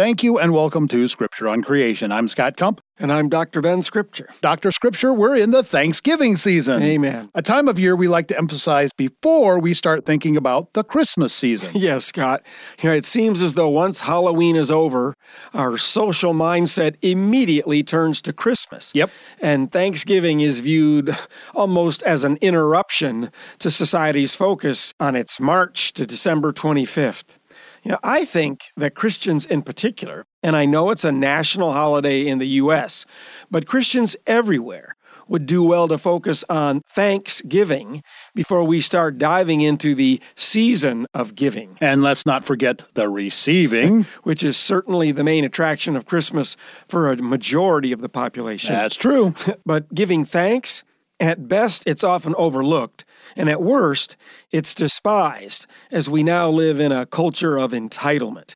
Thank you and welcome to Scripture on Creation. I'm Scott Kump. And I'm Dr. Ben Scripture. Dr. Scripture, we're in the Thanksgiving season. Amen. A time of year we like to emphasize before we start thinking about the Christmas season. yes, Scott. You know, it seems as though once Halloween is over, our social mindset immediately turns to Christmas. Yep. And Thanksgiving is viewed almost as an interruption to society's focus on its march to December 25th. You know, I think that Christians in particular, and I know it's a national holiday in the U.S., but Christians everywhere would do well to focus on thanksgiving before we start diving into the season of giving. And let's not forget the receiving, which is certainly the main attraction of Christmas for a majority of the population. That's true. but giving thanks, at best, it's often overlooked and at worst, it's despised, as we now live in a culture of entitlement.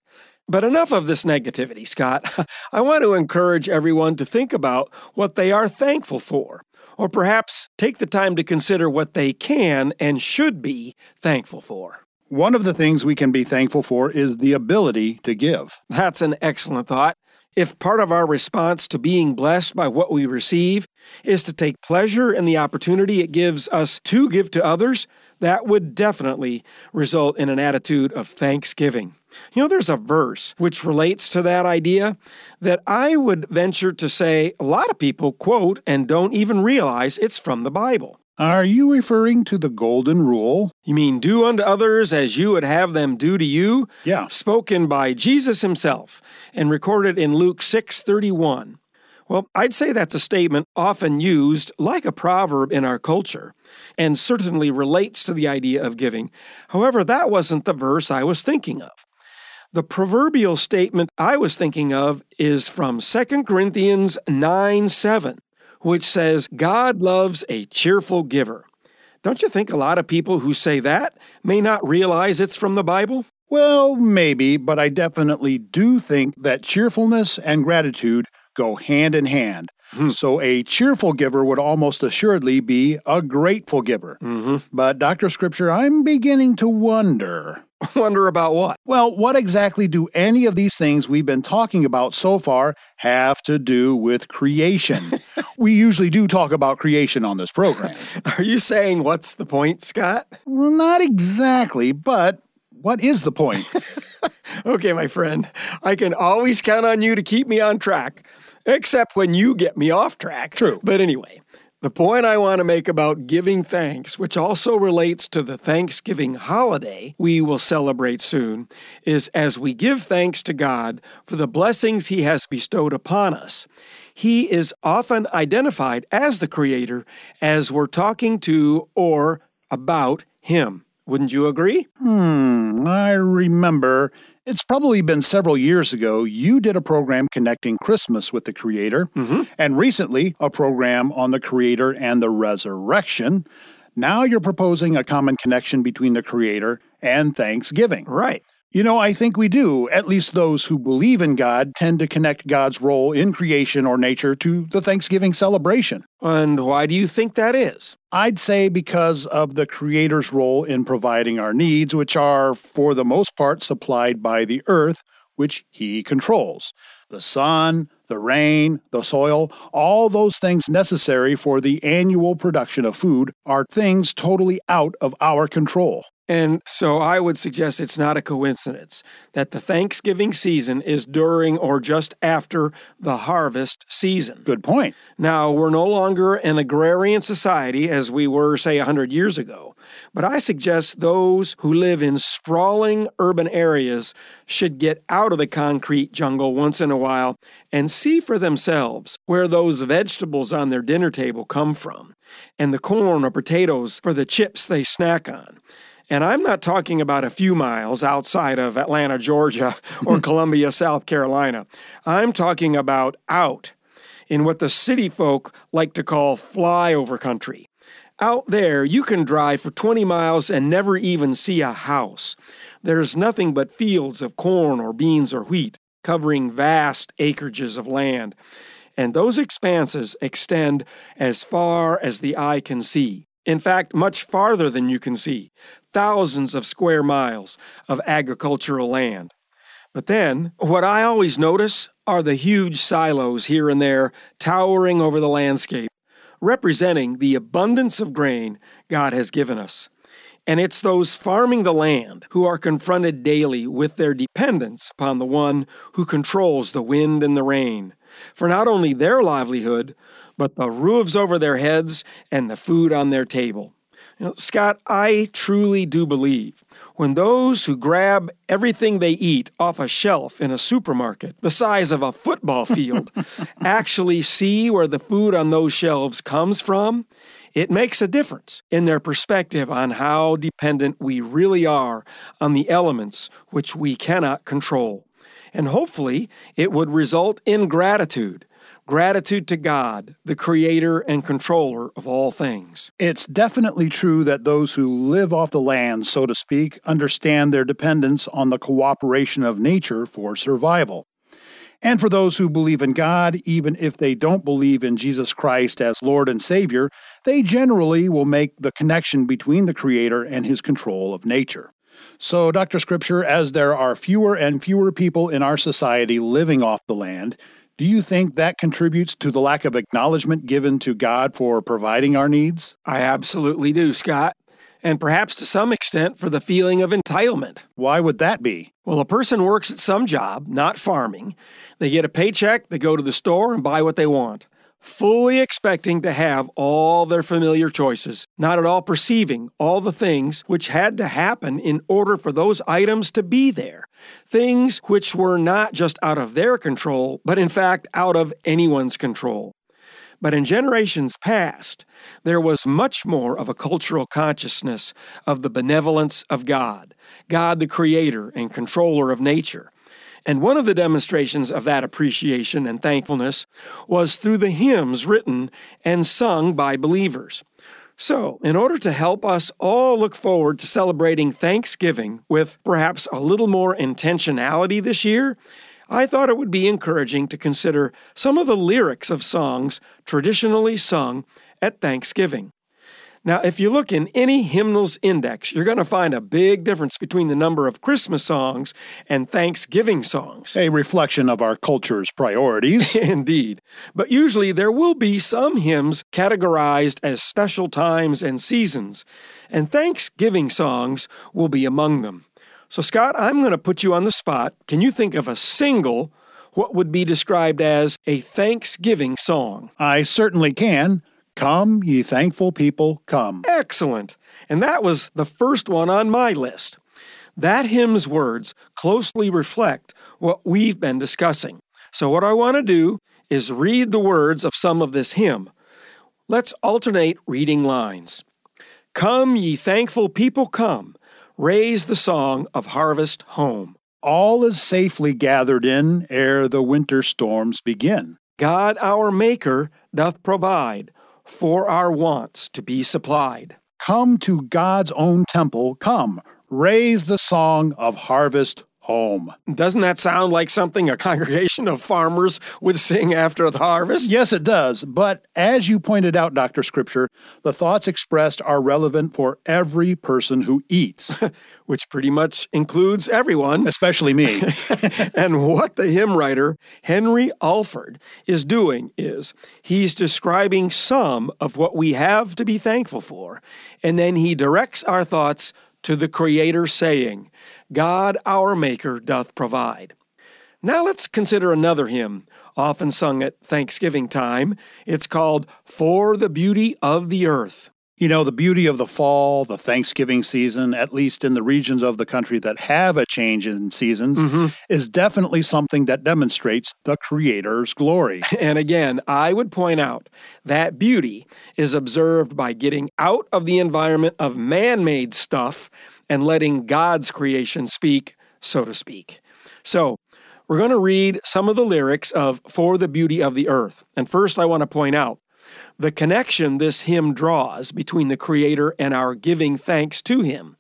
But enough of this negativity, Scott. I want to encourage everyone to think about what they are thankful for, or perhaps take the time to consider what they can and should be thankful for. One of the things we can be thankful for is the ability to give. That's an excellent thought. If part of our response to being blessed by what we receive is to take pleasure in the opportunity it gives us to give to others, that would definitely result in an attitude of thanksgiving. You know, there's a verse which relates to that idea that I would venture to say a lot of people quote and don't even realize it's from the Bible. Are you referring to the golden rule? You mean do unto others as you would have them do to you? Yeah. Spoken by Jesus himself and recorded in Luke 6:31. Well, I'd say that's a statement often used like a proverb in our culture and certainly relates to the idea of giving. However, that wasn't the verse I was thinking of. The proverbial statement I was thinking of is from 2 Corinthians 9 7 which says, God loves a cheerful giver. Don't you think a lot of people who say that may not realize it's from the Bible? Well, maybe, but I definitely do think that cheerfulness and gratitude go hand in hand. Hmm. So, a cheerful giver would almost assuredly be a grateful giver. Mm-hmm. But, Dr. Scripture, I'm beginning to wonder Wonder about what? Well, what exactly do any of these things we've been talking about so far have to do with creation? we usually do talk about creation on this program. Are you saying what's the point, Scott? Well, not exactly, but what is the point? okay, my friend. I can always count on you to keep me on track, except when you get me off track. True. But anyway, the point I want to make about giving thanks, which also relates to the Thanksgiving holiday we will celebrate soon, is as we give thanks to God for the blessings He has bestowed upon us, He is often identified as the Creator as we're talking to or about Him. Wouldn't you agree? Hmm, I remember it's probably been several years ago you did a program connecting Christmas with the Creator, mm-hmm. and recently a program on the Creator and the resurrection. Now you're proposing a common connection between the Creator and Thanksgiving. Right. You know, I think we do. At least those who believe in God tend to connect God's role in creation or nature to the Thanksgiving celebration. And why do you think that is? I'd say because of the Creator's role in providing our needs, which are, for the most part, supplied by the earth, which He controls. The sun, the rain, the soil, all those things necessary for the annual production of food are things totally out of our control. And so I would suggest it's not a coincidence that the Thanksgiving season is during or just after the harvest season. Good point. Now, we're no longer an agrarian society as we were, say, 100 years ago, but I suggest those who live in sprawling urban areas should get out of the concrete jungle once in a while and see for themselves where those vegetables on their dinner table come from and the corn or potatoes for the chips they snack on. And I'm not talking about a few miles outside of Atlanta, Georgia, or Columbia, South Carolina. I'm talking about out in what the city folk like to call flyover country. Out there, you can drive for 20 miles and never even see a house. There's nothing but fields of corn or beans or wheat, covering vast acreages of land. And those expanses extend as far as the eye can see. In fact, much farther than you can see, thousands of square miles of agricultural land. But then, what I always notice are the huge silos here and there towering over the landscape, representing the abundance of grain God has given us. And it's those farming the land who are confronted daily with their dependence upon the one who controls the wind and the rain for not only their livelihood, but the roofs over their heads and the food on their table. You know, Scott, I truly do believe when those who grab everything they eat off a shelf in a supermarket the size of a football field actually see where the food on those shelves comes from, it makes a difference in their perspective on how dependent we really are on the elements which we cannot control. And hopefully, it would result in gratitude gratitude to God, the creator and controller of all things. It's definitely true that those who live off the land, so to speak, understand their dependence on the cooperation of nature for survival. And for those who believe in God, even if they don't believe in Jesus Christ as Lord and Savior, they generally will make the connection between the Creator and His control of nature. So, Dr. Scripture, as there are fewer and fewer people in our society living off the land, do you think that contributes to the lack of acknowledgement given to God for providing our needs? I absolutely do, Scott and perhaps to some extent for the feeling of entitlement. Why would that be? Well, a person works at some job, not farming. They get a paycheck, they go to the store and buy what they want, fully expecting to have all their familiar choices, not at all perceiving all the things which had to happen in order for those items to be there. Things which were not just out of their control, but in fact out of anyone's control. But in generations past, there was much more of a cultural consciousness of the benevolence of God, God the creator and controller of nature. And one of the demonstrations of that appreciation and thankfulness was through the hymns written and sung by believers. So, in order to help us all look forward to celebrating Thanksgiving with perhaps a little more intentionality this year, I thought it would be encouraging to consider some of the lyrics of songs traditionally sung at Thanksgiving. Now, if you look in any hymnals index, you're going to find a big difference between the number of Christmas songs and Thanksgiving songs. A reflection of our culture's priorities. Indeed. But usually there will be some hymns categorized as special times and seasons, and Thanksgiving songs will be among them. So, Scott, I'm going to put you on the spot. Can you think of a single, what would be described as a Thanksgiving song? I certainly can. Come, ye thankful people, come. Excellent. And that was the first one on my list. That hymn's words closely reflect what we've been discussing. So, what I want to do is read the words of some of this hymn. Let's alternate reading lines. Come, ye thankful people, come raise the song of harvest home. All is safely gathered in ere the winter storms begin. God our Maker doth provide for our wants to be supplied. Come to God's own temple, come, raise the song of harvest home. Doesn't that sound like something a congregation of farmers would sing after the harvest? Yes, it does. But as you pointed out, Dr. Scripture, the thoughts expressed are relevant for every person who eats, which pretty much includes everyone, especially me. and what the hymn writer, Henry Alford, is doing is he's describing some of what we have to be thankful for, and then he directs our thoughts to the Creator, saying, God our Maker doth provide. Now let's consider another hymn, often sung at Thanksgiving time. It's called For the Beauty of the Earth. You know, the beauty of the fall, the Thanksgiving season, at least in the regions of the country that have a change in seasons, mm-hmm. is definitely something that demonstrates the Creator's glory. And again, I would point out that beauty is observed by getting out of the environment of man made stuff and letting God's creation speak, so to speak. So, we're going to read some of the lyrics of For the Beauty of the Earth. And first, I want to point out the connection this hymn draws between the Creator and our giving thanks to Him,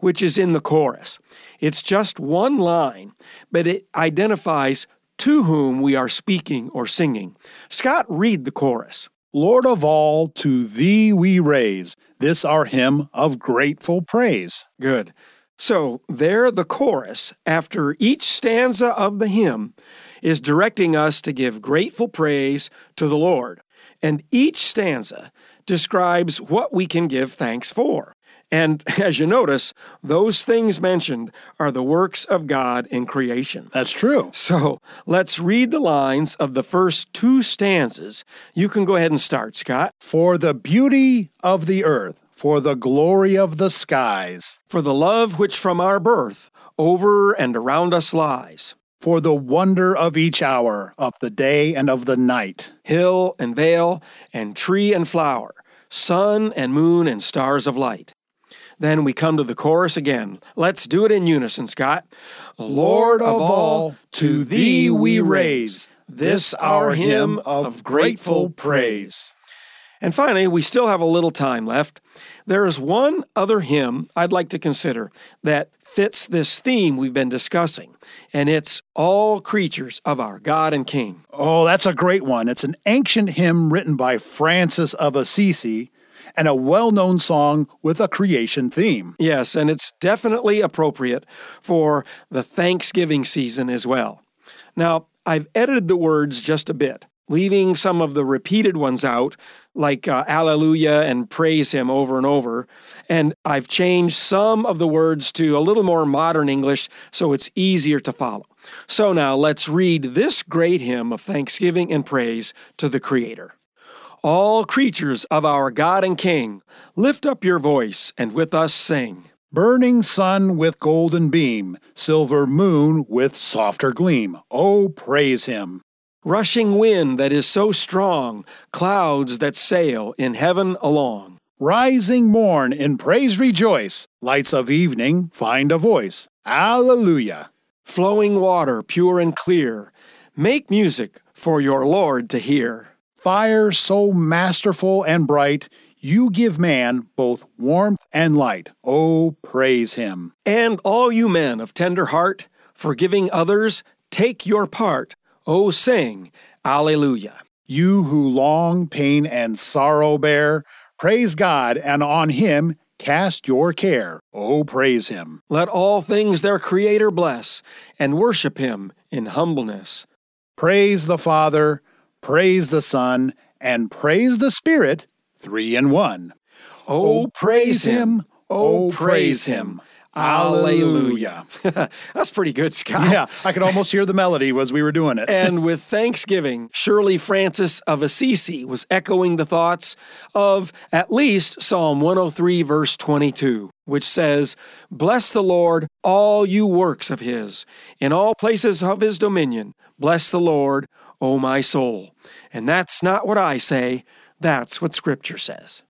which is in the chorus. It's just one line, but it identifies to whom we are speaking or singing. Scott, read the chorus. Lord of all, to thee we raise this our hymn of grateful praise. Good. So, there the chorus, after each stanza of the hymn, is directing us to give grateful praise to the Lord. And each stanza describes what we can give thanks for. And as you notice, those things mentioned are the works of God in creation. That's true. So let's read the lines of the first two stanzas. You can go ahead and start, Scott. For the beauty of the earth, for the glory of the skies, For the love which from our birth over and around us lies, for the wonder of each hour, of the day and of the night, hill and vale and tree and flower, sun and moon and stars of light. Then we come to the chorus again. Let's do it in unison, Scott. Lord of all, to thee we raise this our hymn of grateful praise. And finally, we still have a little time left. There is one other hymn I'd like to consider that fits this theme we've been discussing, and it's All Creatures of Our God and King. Oh, that's a great one. It's an ancient hymn written by Francis of Assisi and a well known song with a creation theme. Yes, and it's definitely appropriate for the Thanksgiving season as well. Now, I've edited the words just a bit, leaving some of the repeated ones out, like uh, Alleluia and Praise Him over and over. And I've changed some of the words to a little more modern English so it's easier to follow. So now let's read this great hymn of thanksgiving and praise to the Creator. All creatures of our God and King, lift up your voice and with us sing. Burning sun with golden beam, silver moon with softer gleam. Oh, praise him. Rushing wind that is so strong, clouds that sail in heaven along. Rising morn in praise rejoice, lights of evening find a voice. Alleluia. Flowing water pure and clear, make music for your Lord to hear. Fire so masterful and bright, you give man both warmth and light. Oh, praise him. And all you men of tender heart, forgiving others, take your part. Oh, sing, Alleluia. You who long pain and sorrow bear, praise God and on him cast your care. Oh, praise him. Let all things their Creator bless, and worship him in humbleness. Praise the Father, praise the Son, and praise the Spirit, three in one. Oh, praise him. Oh, praise him. Oh, oh, Alleluia. That's pretty good, Scott. Yeah, I could almost hear the melody as we were doing it. And with Thanksgiving, surely Francis of Assisi was echoing the thoughts of at least Psalm 103, verse 22, which says, Bless the Lord, all you works of his, in all places of his dominion. Bless the Lord, O my soul. And that's not what I say, that's what Scripture says.